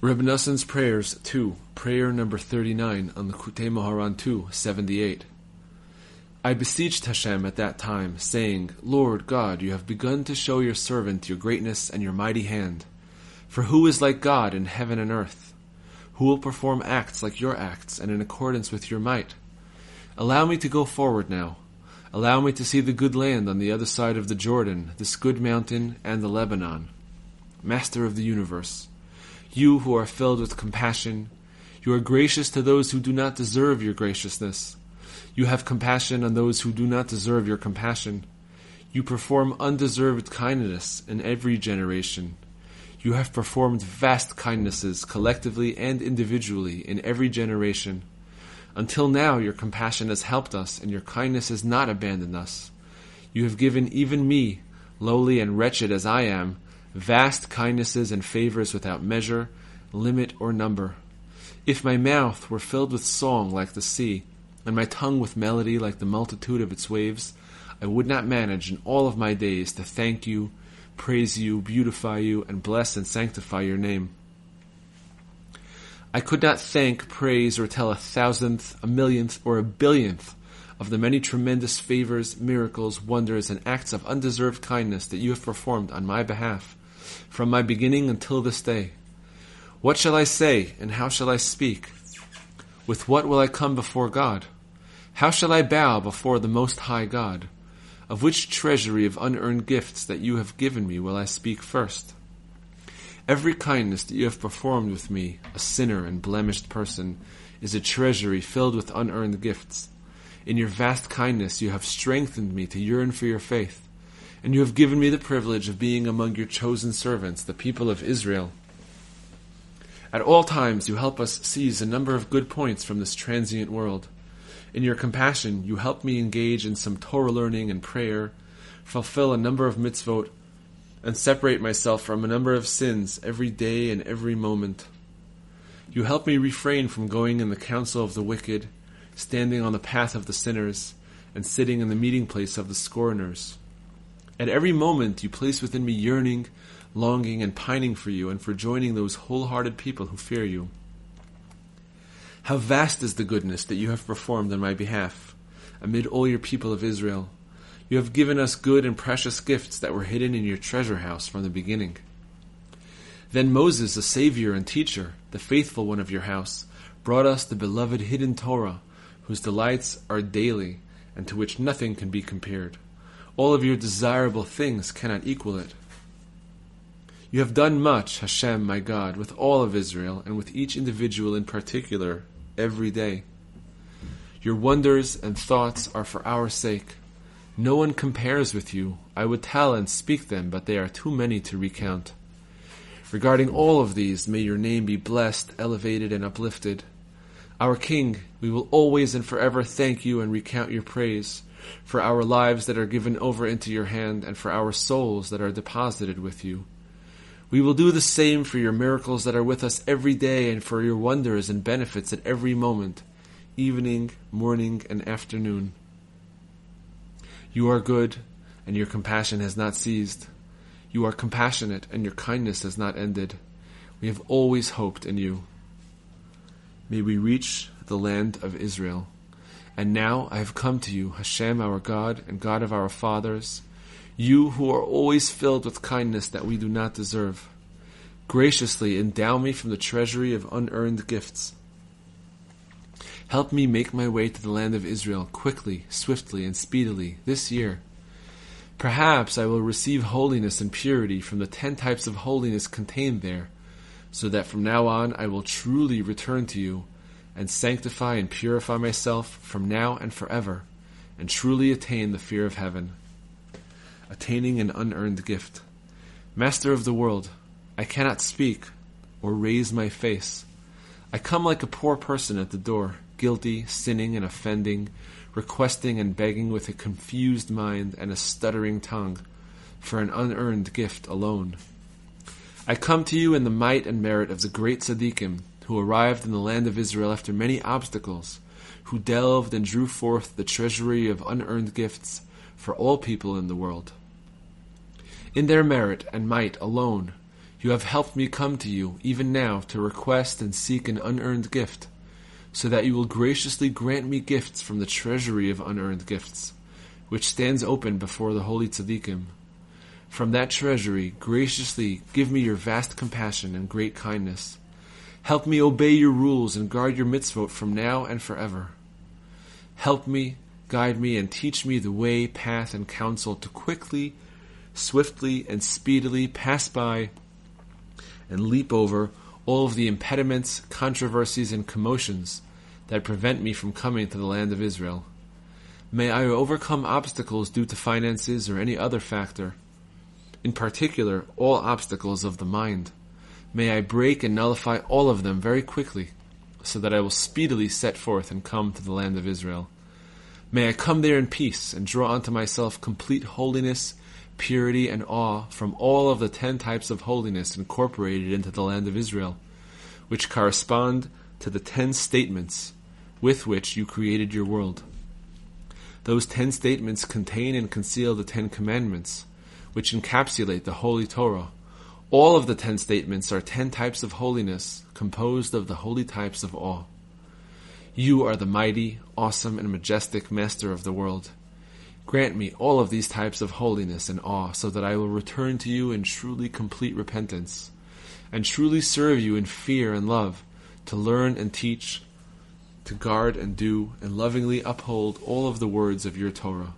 Reb Noson's Prayers 2, prayer number 39 on the Likutei Moharan 2, 78. I beseeched Hashem at that time, saying, Lord God, you have begun to show your servant your greatness and your mighty hand. For who is like God in heaven and earth? Who will perform acts like your acts and in accordance with your might? Allow me to go forward now. Allow me to see the good land on the other side of the Jordan, this good mountain, and the Lebanon. Master of the universe, you who are filled with compassion, you are gracious to those who do not deserve your graciousness. You have compassion on those who do not deserve your compassion. You perform undeserved kindness in every generation. You have performed vast kindnesses collectively and individually in every generation. Until now, your compassion has helped us, and your kindness has not abandoned us. You have given even me, lowly and wretched as I am, vast kindnesses and favors without measure, limit, or number. If my mouth were filled with song like the sea, and my tongue with melody like the multitude of its waves, I would not manage in all of my days to thank you, praise you, beautify you, and bless and sanctify your name. I could not thank, praise, or tell a thousandth, a millionth, or a billionth of the many tremendous favors, miracles, wonders, and acts of undeserved kindness that you have performed on my behalf, from my beginning until this day. What shall I say, and how shall I speak? With what will I come before God? How shall I bow before the Most High God? Of which treasury of unearned gifts that you have given me will I speak first? Every kindness that you have performed with me, a sinner and blemished person, is a treasury filled with unearned gifts. In your vast kindness you have strengthened me to yearn for your faith, and you have given me the privilege of being among your chosen servants, the people of Israel. At all times you help us seize a number of good points from this transient world in your compassion, you help me engage in some Torah learning and prayer, fulfill a number of mitzvot, and separate myself from a number of sins every day and every moment. You help me refrain from going in the counsel of the wicked, standing on the path of the sinners, and sitting in the meeting place of the scorners. At every moment, you place within me yearning, longing, and pining for you, and for joining those wholehearted people who fear you. How vast is the goodness that you have performed on my behalf, amid all your people of Israel. You have given us good and precious gifts that were hidden in your treasure house from the beginning. Then Moses, the Savior and teacher, the faithful one of your house, brought us the beloved hidden Torah, whose delights are daily, and to which nothing can be compared. All of your desirable things cannot equal it. You have done much, Hashem, my God, with all of Israel, and with each individual in particular, every day. Your wonders and thoughts are for our sake. No one compares with you. I would tell and speak them, but they are too many to recount. Regarding all of these, may your name be blessed, elevated, and uplifted. Our King, we will always and forever thank you and recount your praise for our lives that are given over into your hand and for our souls that are deposited with you. We will do the same for your miracles that are with us every day and for your wonders and benefits at every moment, evening, morning, and afternoon. You are good, and your compassion has not ceased. You are compassionate, and your kindness has not ended. We have always hoped in you. May we reach the land of Israel. And now I have come to you, Hashem, our God, and God of our fathers you who are always filled with kindness that we do not deserve. Graciously endow me from the treasury of unearned gifts. Help me make my way to the land of Israel quickly, swiftly, and speedily this year. Perhaps I will receive holiness and purity from the ten types of holiness contained there, so that from now on I will truly return to you and sanctify and purify myself from now and forever, and truly attain the fear of heaven attaining an unearned gift. Master of the world, I cannot speak or raise my face. I come like a poor person at the door, guilty, sinning, and offending, requesting and begging with a confused mind and a stuttering tongue for an unearned gift alone. I come to you in the might and merit of the great Tzaddikim who arrived in the land of Israel after many obstacles, who delved and drew forth the treasury of unearned gifts for all people in the world. In their merit and might alone, You have helped me come to you, even now, to request and seek an unearned gift, so that you will graciously grant me gifts from the treasury of unearned gifts, which stands open before the holy tzaddikim. From that treasury, graciously give me your vast compassion and great kindness. Help me obey your rules and guard your mitzvot from now and forever. Help me, guide me, and teach me the way, path, and counsel to quickly, swiftly, and speedily pass by and leap over all of the impediments, controversies, and commotions that prevent me from coming to the land of Israel. May I overcome obstacles due to finances or any other factor, in particular, all obstacles of the mind. May I break and nullify all of them very quickly, so that I will speedily set forth and come to the land of Israel. May I come there in peace and draw unto myself complete holiness purity, and awe from all of the ten types of holiness incorporated into the land of Israel, which correspond to the ten statements with which you created your world. Those ten statements contain and conceal the Ten Commandments, which encapsulate the Holy Torah. All of the ten statements are ten types of holiness, composed of the holy types of awe. You are the mighty, awesome, and majestic Master of the world. Grant me all of these types of holiness and awe, so that I will return to you in truly complete repentance, and truly serve you in fear and love, to learn and teach, to guard and do, and lovingly uphold all of the words of your Torah.